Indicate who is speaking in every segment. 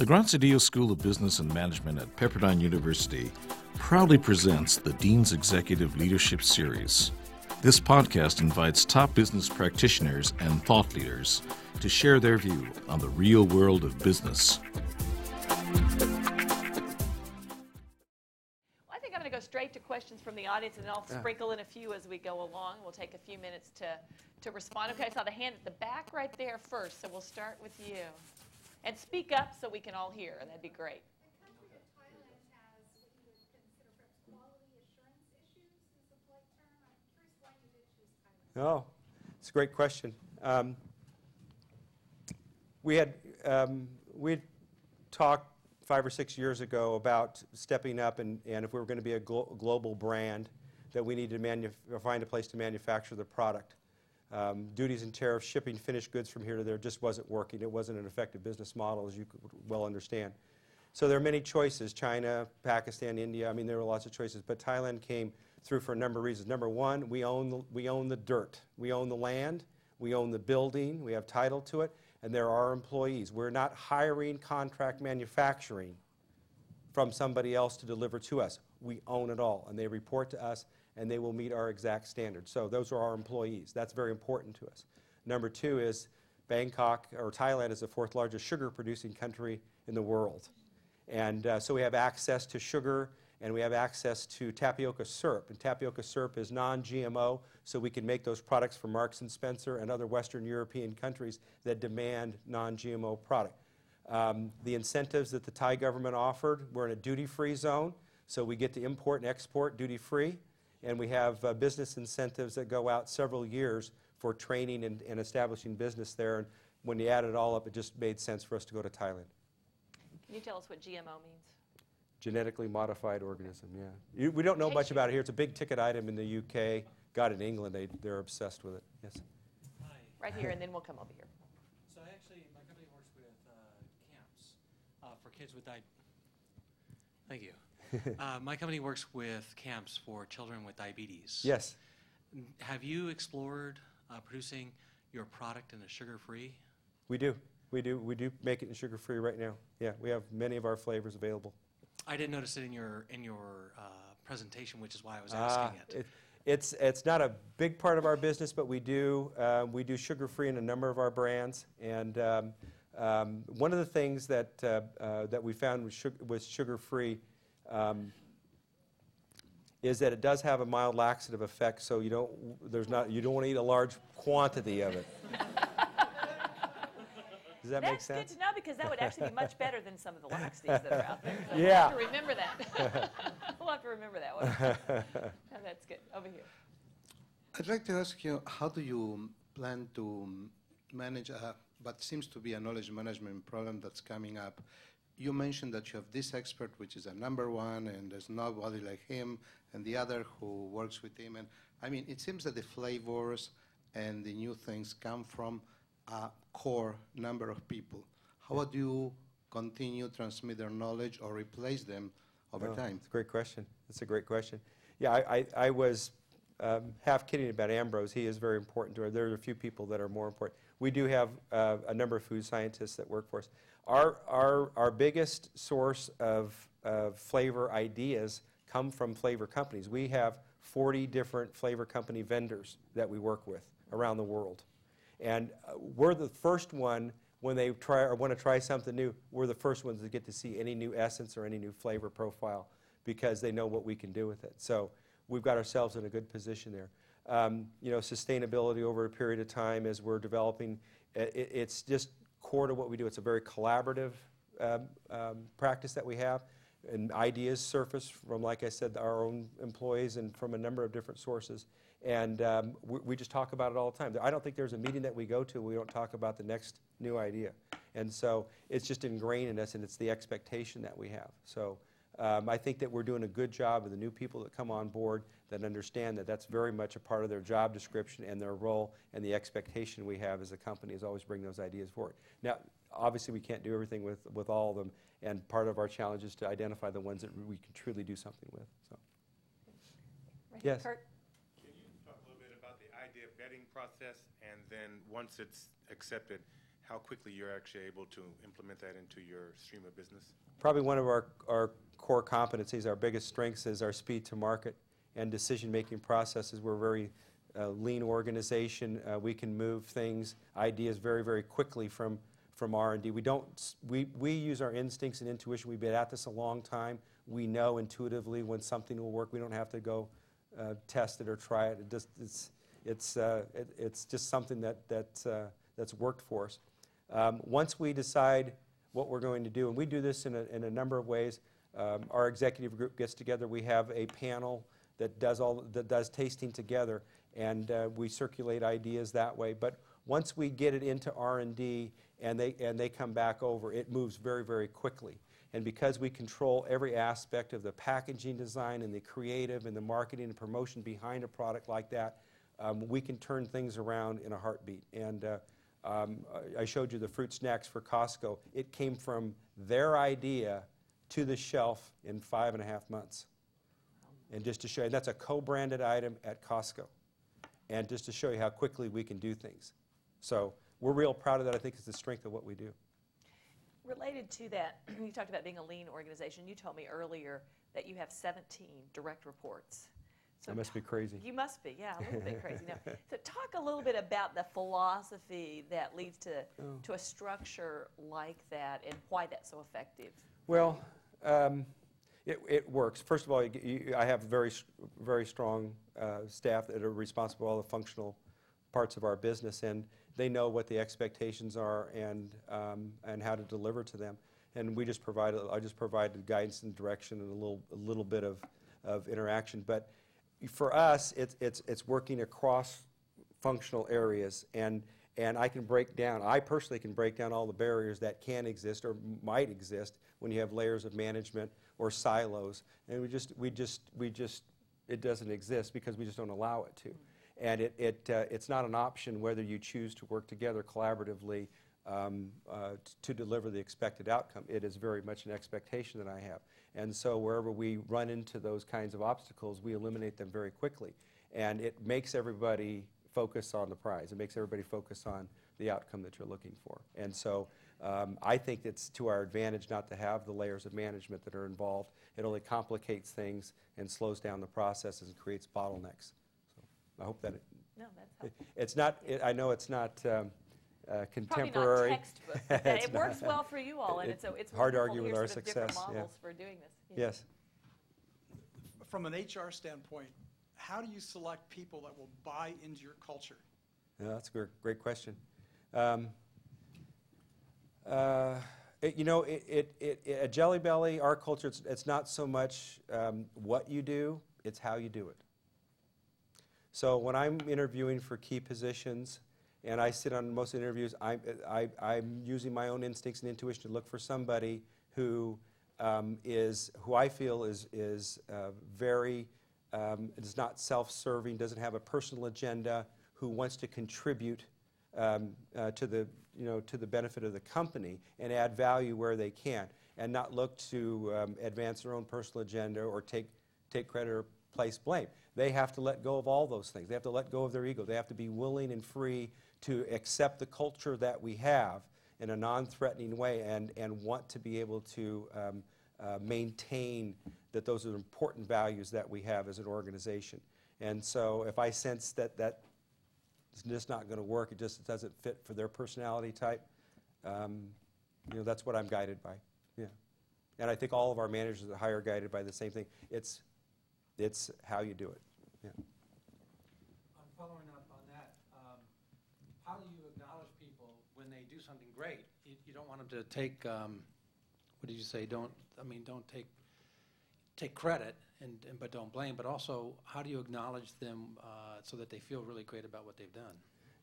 Speaker 1: The Graziadio School of Business and Management at Pepperdine University proudly presents the Dean's Executive Leadership Series. This podcast invites top business practitioners and thought leaders to share their view on the real world of business.
Speaker 2: Well, I think I'm going to go straight to questions from the audience, and then I'll sprinkle in a few as we go along. We'll take a few minutes to, to respond. Okay, I saw the hand at the back right there first, so we'll start with you. And speak up so we can all hear, and that'd be great.
Speaker 3: The country of Thailand has what you would consider perhaps quality assurance issues is the polite term. I'm curious why you did choose Thailand.
Speaker 4: Oh, it's a great question. Um, we had um, we talked five or six years ago about stepping up, and, and if we were going to be a glo- global brand, that we needed to manu- find a place to manufacture the product. Um, duties and tariffs, shipping finished goods from here to there just wasn't working. It wasn't an effective business model, as you could well understand. So there are many choices China, Pakistan, India. I mean, there were lots of choices, but Thailand came through for a number of reasons. Number one, we own the, we own the dirt, we own the land, we own the building, we have title to it, and there are employees. We're not hiring contract manufacturing from somebody else to deliver to us. We own it all, and they report to us, and they will meet our exact standards. So those are our employees. That's very important to us. Number two is Bangkok, or Thailand, is the fourth largest sugar producing country in the world. And uh, so we have access to sugar and we have access to tapioca syrup. And tapioca syrup is non-GMO, so we can make those products for Marks and Spencer and other Western European countries that demand non-GMO product. Um, the incentives that the Thai government offered, we're in a duty-free zone, so we get to import and export duty-free. And we have uh, business incentives that go out several years for training and, and establishing business there. And when you add it all up, it just made sense for us to go to Thailand.
Speaker 2: Can you tell us what GMO means?
Speaker 4: Genetically modified organism, yeah. You, we don't know much about it here. It's a big ticket item in the UK. Got in England, they, they're obsessed with it. Yes.
Speaker 5: Hi.
Speaker 2: Right here, and then we'll come over here.
Speaker 5: So I actually, my company works with uh, camps uh, for kids with di- Thank you. uh, my company works with camps for children with diabetes.
Speaker 4: Yes.
Speaker 5: Have you explored uh, producing your product in a sugar-free?
Speaker 4: We do. We do. We do make it in sugar free right now. Yeah, we have many of our flavors available.
Speaker 5: I didn't notice it in your in your uh, presentation, which is why I was
Speaker 4: Ah,
Speaker 5: asking it.
Speaker 4: it- It's, it's not a big part of our business, but we do, uh, we do sugar-free in a number of our brands. And um, um, one of the things that, uh, uh, that we found with sugar-free um, is that it does have a mild laxative effect, so you don't, there's not, you don't want to eat a large quantity of it. Does that make
Speaker 2: That's
Speaker 4: sense?
Speaker 2: good to know because that would actually be much better than some of the laxatives that are out there. So We'll
Speaker 4: Yeah.
Speaker 2: have to remember that. we'll have to remember that one. No, that's good. Over here.
Speaker 6: I'd like to ask you, how do you plan to manage a, what seems to be a knowledge management problem that's coming up? You mentioned that you have this expert, which is a number one, and there's nobody like him, and the other who works with him. And I mean, it seems that the flavors and the new things come from a core number of people. How do you continue transmit their knowledge or replace them over
Speaker 4: Oh,
Speaker 6: time?
Speaker 4: It's a great question. That's a great question. Yeah, I, I, I was um, half kidding about Ambrose. He is very important to us. There are a few people that are more important. We do have uh, a number of food scientists that work for us. Our, our, our biggest source of, of flavor ideas come from flavor companies. We have 40 different flavor company vendors that we work with around the world. And uh, we're the first one when they try or want to try something new. We're the first ones to get to see any new essence or any new flavor profile because they know what we can do with it. So we've got ourselves in a good position there. Um, you know, sustainability over a period of time as we're developing, i- i it's just core to what we do. It's a very collaborative um, um, practice that we have. And ideas surface from, like I said, our own employees and from a number of different sources. And um, we, we just talk about it all the time. I don't think there's a meeting that we go to we don't talk about the next new idea. And so it's just ingrained in us, and it's the expectation that we have. So um, I think that we're doing a good job of the new people that come on board that understand that that's very much a part of their job description and their role, and the expectation we have as a company is always bring those ideas forward. Now, obviously, we can't do everything with, with all of them, and part of our challenge is to identify the ones that we can truly do something with. So.
Speaker 2: Right
Speaker 4: Yes.
Speaker 2: Kurt.
Speaker 7: Can you talk a little bit about the idea of vetting process, and then once it's accepted, how quickly you're actually able to implement that into your stream of business?
Speaker 4: Probably one of our, our core competencies, our biggest strengths is our speed to market and decision-making processes. We're a very uh, lean organization. Uh, we can move things, ideas very, very quickly from, from R&D. We don't, we, we use our instincts and intuition. We've been at this a long time. We know intuitively when something will work. We don't have to go uh, test it or try it. It just, it's, it's, uh, it, it's just something that, that, uh, that's worked for us. Um, once we decide what we're going to do, and we do this in a, in a number of ways, um, our executive group gets together. We have a panel that does all that does tasting together, and uh, we circulate ideas that way. But once we get it into R&D and they and they come back over, it moves very very quickly. And because we control every aspect of the packaging design and the creative and the marketing and promotion behind a product like that, um, we can turn things around in a heartbeat. And uh, um, I showed you the fruit snacks for Costco. It came from their idea to the shelf in five and a half months. And just to show you, that's a co-branded item at Costco. And just to show you how quickly we can do things. So we're real proud of that. I think it's the strength of what we do.
Speaker 2: Related to that, you talked about being a lean organization. You told me earlier that you have 17 direct reports. So
Speaker 4: I must be crazy.
Speaker 2: You must be, yeah, a little bit crazy. Now, so talk a little bit about the philosophy that leads to,
Speaker 4: Oh.
Speaker 2: to a structure like that and why that's so effective.
Speaker 4: Well, um, it, it works. First of all, you, you, I have very, very strong uh, staff that are responsible for all the functional parts of our business, and they know what the expectations are and, um, and how to deliver to them. And we just provide, I just provided guidance and direction and a little, a little bit of, of interaction. But for us, it's, it's, it's working across functional areas and and I can break down I personally can break down all the barriers that can exist or might exist when you have layers of management or silos and we just we just we just it doesn't exist because we just don't allow it to. And it, it uh, it's not an option whether you choose to work together collaboratively um, uh, to deliver the expected outcome it is very much an expectation that I have and so wherever we run into those kinds of obstacles we eliminate them very quickly and it makes everybody focus on the prize. It makes everybody focus on the outcome that you're looking for. And so um, I think it's to our advantage not to have the layers of management that are involved. It only complicates things and slows down the processes and creates bottlenecks. So I hope that it,
Speaker 2: No, that's helpful.
Speaker 4: it's not. It, I know it's not um, uh,
Speaker 2: Probably not
Speaker 4: contemporary.
Speaker 2: textbook,
Speaker 4: It's
Speaker 2: it works
Speaker 4: not.
Speaker 2: well for you all, and
Speaker 4: It-
Speaker 2: it's, a- it's
Speaker 4: hard to argue with our
Speaker 2: sort of
Speaker 4: success, yeah.
Speaker 2: for doing this. Yeah.
Speaker 4: Yes.
Speaker 8: From an HR standpoint, how do you select people that will buy into your culture?
Speaker 4: Yeah, that's a great, great question. Um, uh, it- you know, it, it, it, it- at Jelly Belly, our culture, it's, it's not so much um, what you do, it's how you do it. So when I'm interviewing for key positions, and I sit on most interviews, I, I'm using my own instincts and intuition to look for somebody who um, is, who I feel is, is uh, very, um, is not self-serving, doesn't have a personal agenda, who wants to contribute um, uh, to the, you know, to the benefit of the company and add value where they can, and not look to um, advance their own personal agenda or take, take credit or place blame. They have to let go of all those things. They have to let go of their ego. They have to be willing and free to accept the culture that we have in a non-threatening way and, and want to be able to um, uh, maintain that those are important values that we have as an organization. And so if I sense that that is just not going to work, it just doesn't fit for their personality type, um, you know, that's what I'm guided by. Yeah. And I think all of our managers are guided by the same thing. It's, it's how you do it. Yeah.
Speaker 5: I'm following up on that. Um, How do you acknowledge people when they do something great? You you don't want them to take, um, what did you say, don't, I mean, don't take, take credit, and, and- but don't blame, but also, how do you acknowledge them uh, so that they feel really great about what they've done?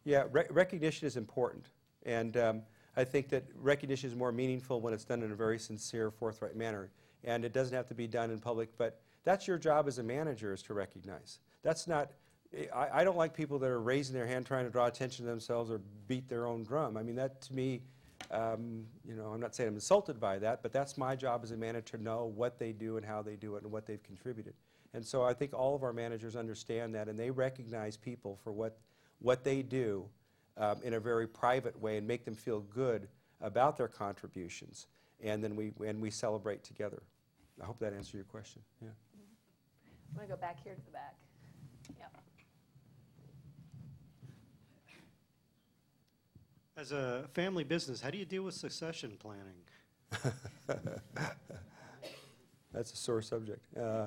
Speaker 4: Yeah, re- recognition is important. And um, I think that recognition is more meaningful when it's done in a very sincere, forthright manner. And it doesn't have to be done in public, but that's your job as a manager is to recognize. That's not, I, I don't like people that are raising their hand trying to draw attention to themselves or beat their own drum. I mean, that to me, um, you know, I'm not saying I'm insulted by that, but that's my job as a manager to know what they do and how they do it and what they've contributed. And so I think all of our managers understand that and they recognize people for what, what they do um, in a very private way and make them feel good about their contributions. And then we, and we celebrate together. I hope that answered your question. Yeah.
Speaker 2: I'm going to go back here to the back.
Speaker 9: As a family business, how do you deal with succession planning?
Speaker 4: That's a sore subject. Uh,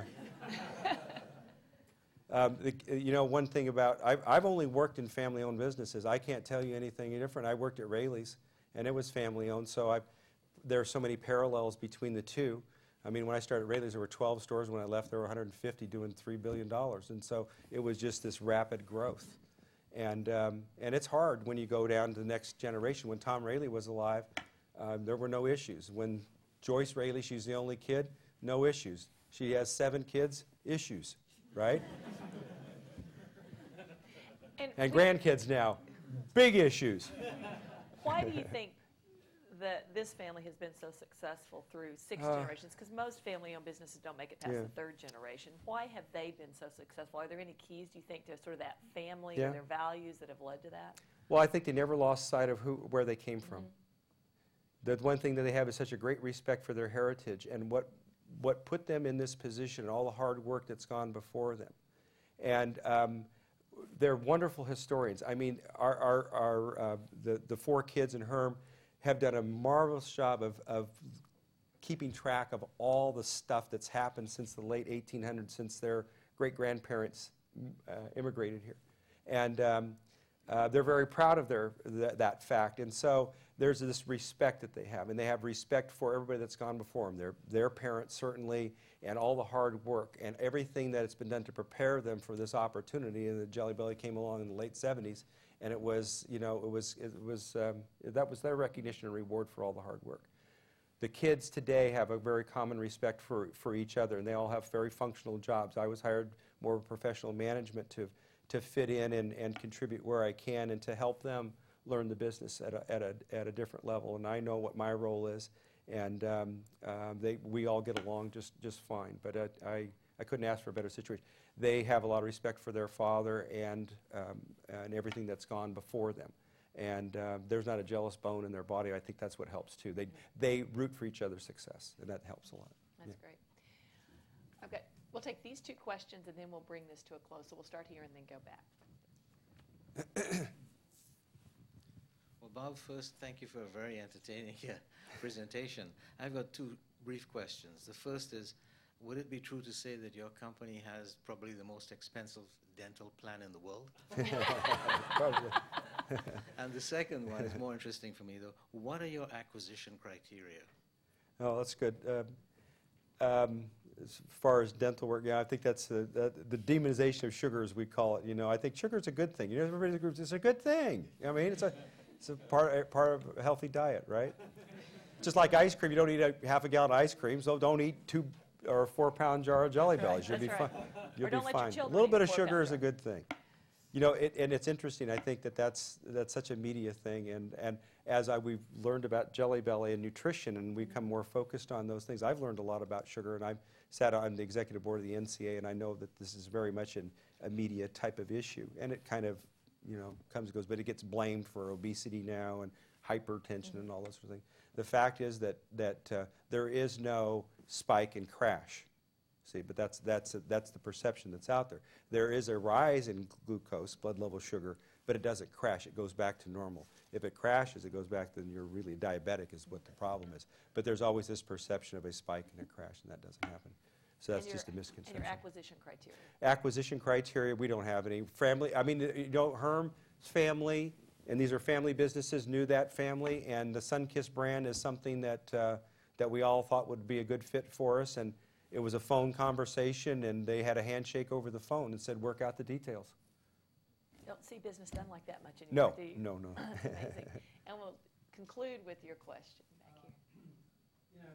Speaker 4: um, the, you know, one thing about, I've, I've only worked in family owned businesses. I can't tell you anything different. I worked at Raley's, and it was family owned, so I, there are so many parallels between the two. I mean, when I started Raley's, there were 12 stores. When I left, there were 150 doing $3 billion. And so it was just this rapid growth. And, um, and it's hard when you go down to the next generation. When Tom Raley was alive, um, there were no issues. When Joyce Raley, she's the only kid, no issues. She has seven kids, issues, right?
Speaker 2: And,
Speaker 4: and grandkids now, big issues.
Speaker 2: why do you think that this family has been so successful through six
Speaker 4: Uh,
Speaker 2: generations? Because most family-owned businesses don't make it past
Speaker 4: Yeah.
Speaker 2: the third generation. Why have they been so successful? Are there any keys, do you think, to sort of that family
Speaker 4: Yeah.
Speaker 2: and their values that have led to that?
Speaker 4: Well, I think they never lost sight of who, where they came from. The one thing that they have is such a great respect for their heritage and what, what put them in this position and all the hard work that's gone before them. And um, they're wonderful historians. I mean, our, our, our, uh, the, the four kids and Herm have done a marvelous job of, of keeping track of all the stuff that's happened since the late 1800s, since their great grandparents uh, immigrated here. And um, uh, they're very proud of their, th- that fact. And so there's this respect that they have. And they have respect for everybody that's gone before them, their, their parents, certainly, and all the hard work and everything that has been done to prepare them for this opportunity. And the Jelly Belly came along in the late 70s. And it was, you know, it was, it was, um, that was their recognition and reward for all the hard work. The kids today have a very common respect for, for each other, and they all have very functional jobs. I was hired more of professional management to, to fit in and, and contribute where I can and to help them learn the business at a, at a, at a different level. And I know what my role is, and um, uh, they, we all get along just, just fine. But I, I, I couldn't ask for a better situation. They have a lot of respect for their father and, um, and everything that's gone before them and uh, there's not a jealous bone in their body. I think that's what helps too. They, they root for each other's success, and that helps a lot.
Speaker 2: That's great. Okay, we'll take these two questions and then we'll bring this to a close. So we'll start here and then go back.
Speaker 10: Well, Bob, first, thank you for a very entertaining uh, presentation. I've got two brief questions. The first is, would it be true to say that your company has probably the most expensive dental plan in the world?
Speaker 4: Probably.
Speaker 10: And the second one is more interesting for me, though. What are your acquisition criteria?
Speaker 4: Oh, that's good. Um, um, as far as dental work, yeah, I think that's the, the, the demonization of sugar, as we call it. You know, I think sugar is a good thing. You know, everybody agrees it's a good thing. I mean, it's a, it's a part, a part of a healthy diet, right? Just like ice cream, you don't eat a half a gallon of ice cream, so don't eat two or a four pound jar of Jelly Bellies. You'll be
Speaker 2: That's
Speaker 4: fine. You'll
Speaker 2: Or
Speaker 4: be fine. A little bit of sugar is a good thing. You know, it, and it's interesting. I think that that's that's such a media thing, and and as I we've learned about Jelly Belly and nutrition, and we become more focused on those things. I've learned a lot about sugar, and I've sat on the executive board of the NCA, and I know that this is very much an, a media type of issue, and it kind of, you know, comes and goes, but it gets blamed for obesity now and hypertension and all those sort of things. The fact is that that uh, there is no spike and crash. See, but that's, that's, that's the perception that's out there. There is a rise in glucose, blood level sugar, but it doesn't crash. It goes back to normal. If it crashes, it goes back, then you're really diabetic, is what the problem is. But there's always this perception of a spike and a crash, and that doesn't happen. So that's
Speaker 2: your-
Speaker 4: just a misconception.
Speaker 2: And your acquisition criteria.
Speaker 4: Acquisition criteria, we don't have any. Family, I mean, you know, Herm's family, and these are family businesses, knew that family, and the Sunkist brand is something that, uh, that we all thought would be a good fit for us, and it was a phone conversation, and they had a handshake over the phone and said, work out the details.
Speaker 2: You don't see business done like that much anymore,
Speaker 4: No,
Speaker 2: do you?
Speaker 4: no, no.
Speaker 2: That's amazing. And we'll conclude with your question back here.
Speaker 11: You know,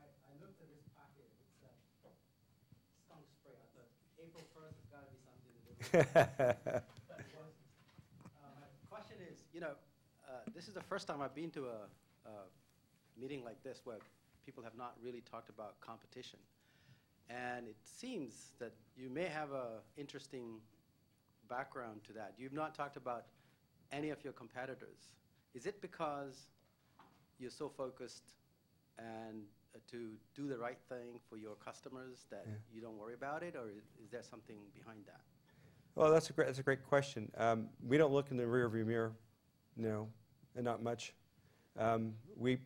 Speaker 11: I, I looked at this packet, it's a skunk spray. I thought April first has gotta be something to do with it. But it wasn't. Uh, my question is, you know, uh, this is the first time I've been to a, a meeting like this where people have not really talked about competition. And it seems that you may have a interesting background to that. You've not talked about any of your competitors, is it because you're so focused and uh, to do the right thing for your customers that
Speaker 4: Yeah.
Speaker 11: you don't worry about it, or is, is there something behind that?
Speaker 4: Well, that's a great, that's a great question. Um, we don't look in the rearview mirror, no, and not much. Um, we, a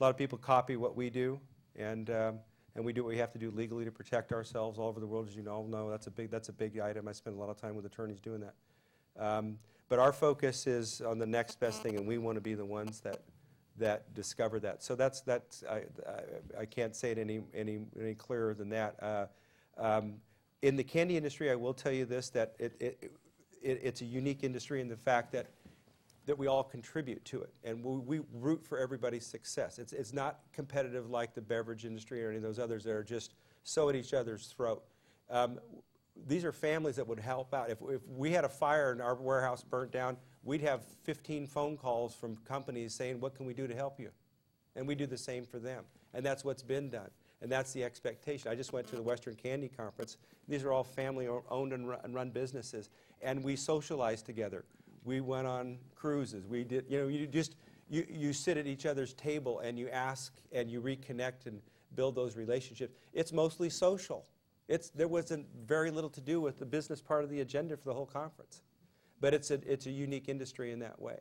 Speaker 4: lot of people copy what we do, and um, and we do what we have to do legally to protect ourselves all over the world, as you all know. That's a big that's a big item. I spend a lot of time with attorneys doing that. Um, but our focus is on the next best thing, and we want to be the ones that that discover that. So that's that's I, I, I can't say it any any any clearer than that. Uh, um, in the candy industry, I will tell you this: that it, it, it it's a unique industry in the fact that that we all contribute to it, and we, we root for everybody's success. It's it's not competitive like the beverage industry or any of those others that are just so at each other's throat. Um, these are families that would help out. If, if we had a fire and our warehouse burnt down, we'd have 15 phone calls from companies saying, What can we do to help you? And we do the same for them. And that's what's been done. And that's the expectation. I just went to the Western Candy Conference. These are all family owned and run, businesses. And we socialize together. We went on cruises. We did, you know, you just, you, you sit at each other's table and you ask and you reconnect and build those relationships. It's mostly social. It's, there wasn't very little to do with the business part of the agenda for the whole conference. But it's a, it's a unique industry in that way.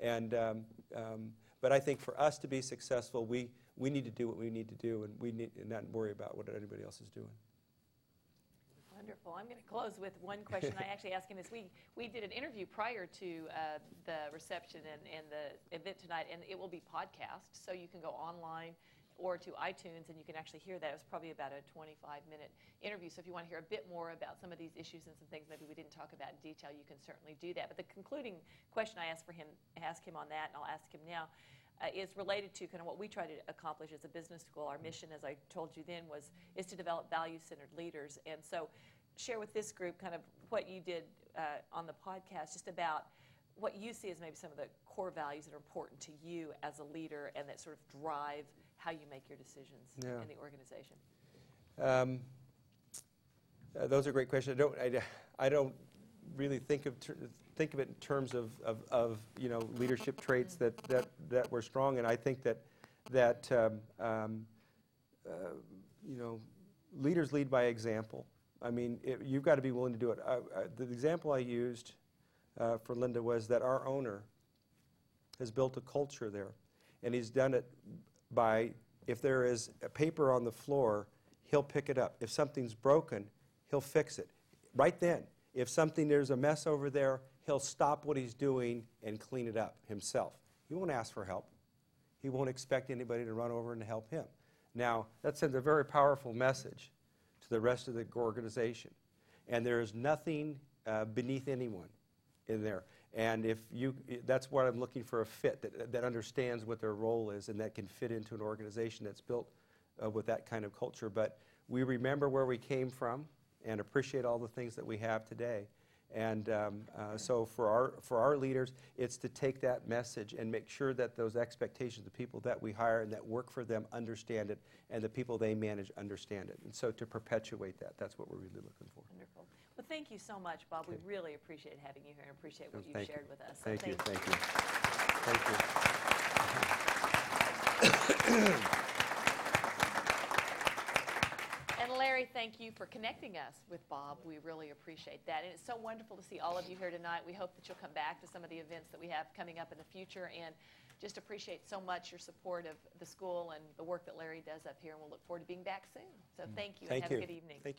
Speaker 4: And, um, um, but I think for us to be successful, we, we need to do what we need to do, and we need and not worry about what anybody else is doing.
Speaker 2: Wonderful. I'm going to close with one question. I actually asked him this. We, we did an interview prior to uh, the reception and, and the event tonight, and it will be podcast, so you can go online or to iTunes, and you can actually hear that. It was probably about a 25-minute interview. So if you want to hear a bit more about some of these issues and some things maybe we didn't talk about in detail, you can certainly do that. But the concluding question I asked for him, ask him on that, and I'll ask him now, uh, is related to kind of what we try to accomplish as a business school. Our mission, as I told you then, was is to develop value-centered leaders. And so, share with this group kind of what you did uh, on the podcast, just about what you see as maybe some of the core values that are important to you as a leader and that sort of drive how you make your decisions
Speaker 4: Yeah.
Speaker 2: in the organization.
Speaker 4: Um, uh, those are great questions. I don't, I, I don't really think of ter- think of it in terms of, of, of you know leadership traits that, that, that were strong, and I think that that um, um, uh, you know leaders lead by example. I mean, it, you've got to be willing to do it. I, I, the example I used uh, for Linda was that our owner has built a culture there, and he's done it by if there is a paper on the floor, he'll pick it up. If something's broken, he'll fix it right then. If something there's a mess over there, he'll stop what he's doing and clean it up himself. He won't ask for help. He won't expect anybody to run over and help him. Now, that sends a very powerful message to the rest of the organization. And there is nothing uh, beneath anyone in there. And if you, that's what I'm looking for a fit that, that understands what their role is and that can fit into an organization that's built uh, with that kind of culture. But we remember where we came from and appreciate all the things that we have today. And um, uh, so for our, for our leaders, it's to take that message and make sure that those expectations, the people that we hire and that work for them understand it, and the people they manage understand it. And so to perpetuate that, that's what we're really looking for.
Speaker 2: Wonderful. Well, thank you so much, Bob.
Speaker 4: Okay.
Speaker 2: We really appreciate having you here and appreciate what
Speaker 4: Oh,
Speaker 2: you've
Speaker 4: thank
Speaker 2: shared
Speaker 4: you.
Speaker 2: with us. So
Speaker 4: Thank you, thank you. Thank you.
Speaker 2: And Larry, thank you for connecting us with Bob. We really appreciate that. And it's so wonderful to see all of you here tonight. We hope that you'll come back to some of the events that we have coming up in the future and just appreciate so much your support of the school and the work that Larry does up here. And we'll look forward to being back soon. So mm-hmm. thank you
Speaker 4: Thank
Speaker 2: and have
Speaker 4: you.
Speaker 2: a good evening.
Speaker 4: Thank you.